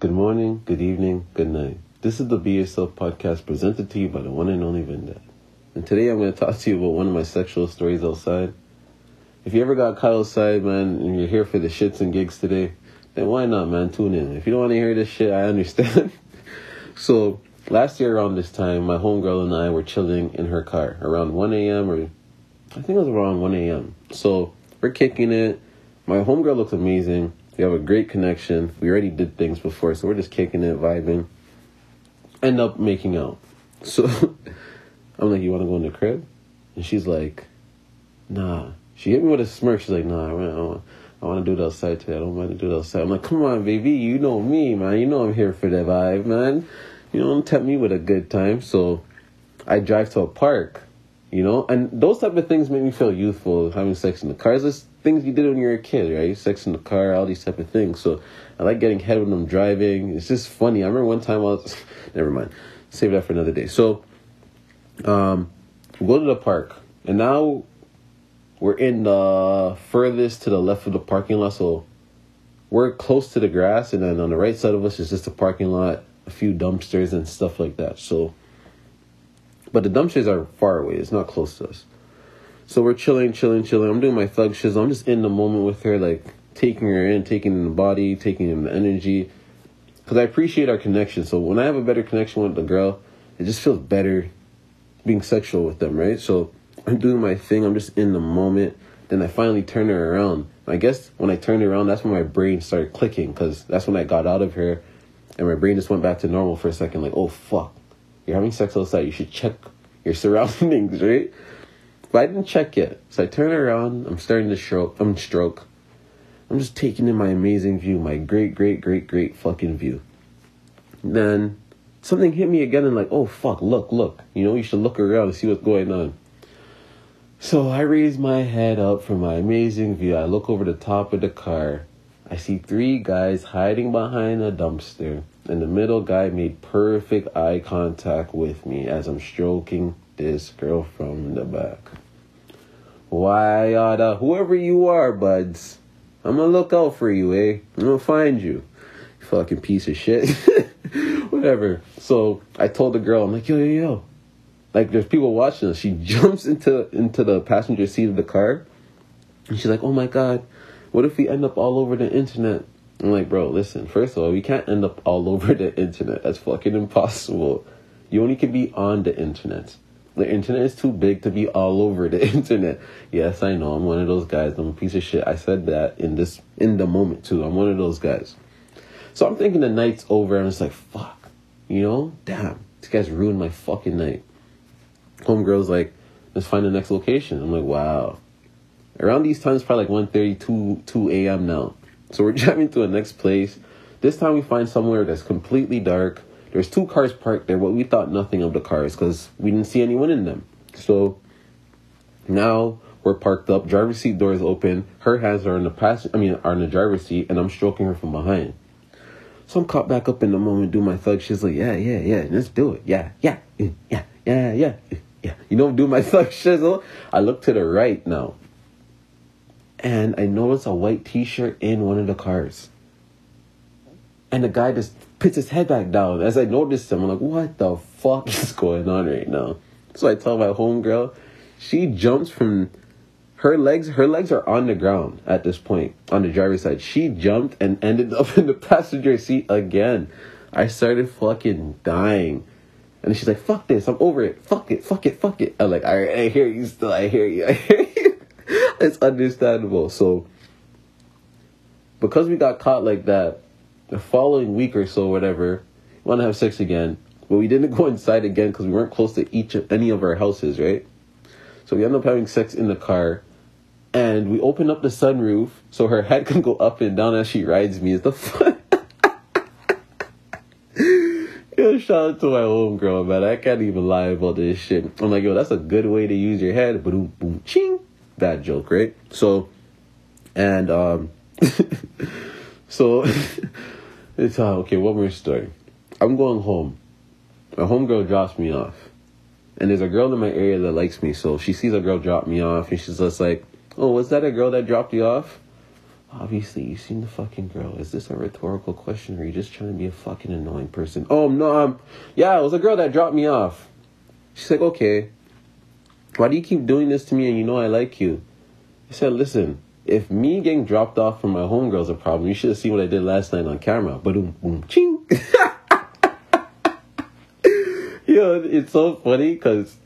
Good morning, good evening, good night. This is the Be Yourself podcast presented to you by the one and only Vinda. And today I'm going to talk to you about one of my sexual stories outside. If you ever got caught outside, man, and you're here for the shits and gigs today, then why not, man? Tune in. If you don't want to hear this shit, I understand. so, last year around this time, my homegirl and I were chilling in her car around 1 a.m. or I think it was around 1 a.m. So, we're kicking it. My homegirl looks amazing. We have a great connection. We already did things before, so we're just kicking it, vibing. End up making out. So I'm like, you want to go in the crib? And she's like, nah. She hit me with a smirk. She's like, nah, I want, I want to do it outside today. I don't want to do it outside. I'm like, come on, baby. You know me, man. You know I'm here for the vibe, man. You don't tempt me with a good time. So I drive to a park, you know, and those type of things make me feel youthful. Having sex in the car is things you did when you were a kid, right? Sex in the car, all these type of things. So I like getting head when I'm driving. It's just funny. I remember one time I was, never mind, save that for another day. So, um, go to the park, and now we're in the furthest to the left of the parking lot. So we're close to the grass, and then on the right side of us is just a parking lot, a few dumpsters and stuff like that. So, but the dumpsters are far away. It's not close to us. So we're chilling, chilling, chilling. I'm doing my thug shiz. I'm just in the moment with her, like taking her in, taking in the body, taking in the energy. Because I appreciate our connection. So when I have a better connection with the girl, it just feels better being sexual with them, right? So I'm doing my thing. I'm just in the moment. Then I finally turn her around. I guess when I turned around, that's when my brain started clicking because that's when I got out of here and my brain just went back to normal for a second. Like, oh, fuck. You're having sex outside. You should check your surroundings, right? But I didn't check yet. So I turn around. I'm starting to stroke. I'm stroke. I'm just taking in my amazing view, my great, great, great, great fucking view. Then something hit me again and like, oh fuck, look, look. You know, you should look around and see what's going on. So I raise my head up from my amazing view. I look over the top of the car. I see three guys hiding behind a dumpster. And the middle guy made perfect eye contact with me as I'm stroking this girl from the back. Why, uh, whoever you are, buds, I'm gonna look out for you, eh? I'm gonna find you. you fucking piece of shit. Whatever. So I told the girl, I'm like, yo, yo, yo. Like there's people watching us. She jumps into into the passenger seat of the car. And she's like, oh my god, what if we end up all over the internet? I'm like, bro, listen, first of all, we can't end up all over the internet. That's fucking impossible. You only can be on the internet. The internet is too big to be all over the internet. Yes, I know. I'm one of those guys. I'm a piece of shit. I said that in this in the moment too. I'm one of those guys. So I'm thinking the night's over and it's like, fuck. You know? Damn. This guy's ruined my fucking night. Homegirl's like, let's find the next location. I'm like, wow. Around these times, probably like 1.32, 2 a.m. now. So we're driving to the next place. This time we find somewhere that's completely dark there's two cars parked there, but we thought nothing of the cars because we didn't see anyone in them. So now we're parked up, driver's seat door is open, her hands are in the passenger, I mean, are in the driver's seat, and I'm stroking her from behind. So I'm caught back up in the moment, do my thug. She's like, yeah, yeah, yeah, let's do it. Yeah, yeah, yeah, yeah, yeah, yeah. You know, do my thug shizzle. I look to the right now, and I notice a white T-shirt in one of the cars, and the guy just puts his head back down. As I noticed him, I'm like, what the fuck is going on right now? So I tell my homegirl, she jumps from her legs, her legs are on the ground at this point on the driver's side. She jumped and ended up in the passenger seat again. I started fucking dying. And she's like, fuck this, I'm over it. Fuck it, fuck it, fuck it. I'm like, I, I hear you still, I hear you, I hear you. It's understandable. So, because we got caught like that, the following week or so, whatever, want to have sex again. But we didn't go inside again because we weren't close to each of any of our houses, right? So we end up having sex in the car, and we open up the sunroof so her head can go up and down as she rides me. Is the fun? yo, shout out to my homegirl, man. I can't even lie about this shit. I'm like, yo, that's a good way to use your head. Boom. Bad joke, right? So, and um, so. It's uh, okay. One more story. I'm going home. My homegirl drops me off, and there's a girl in my area that likes me. So she sees a girl drop me off, and she's just like, "Oh, was that a girl that dropped you off?" Obviously, you seen the fucking girl. Is this a rhetorical question or are you just trying to be a fucking annoying person? Oh, no, um, yeah, it was a girl that dropped me off. She's like, okay, why do you keep doing this to me and you know I like you? I said, listen, if me getting dropped off from my homegirl's a problem, you should have seen what I did last night on camera. Boom, boom, ching. Yo, it's so funny because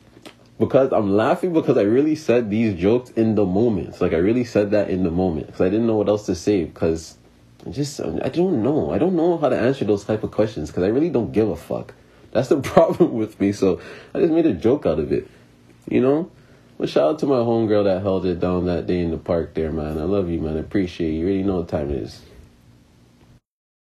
because I'm laughing because I really said these jokes in the moment. like I really said that in the moment because I didn't know what else to say because I just I don't know. I don't know how to answer those type of questions because I really don't give a fuck. That's the problem with me. So I just made a joke out of it, you know. But shout out to my homegirl that held it down that day in the park there, man. I love you, man. I appreciate you. You already know what time it is.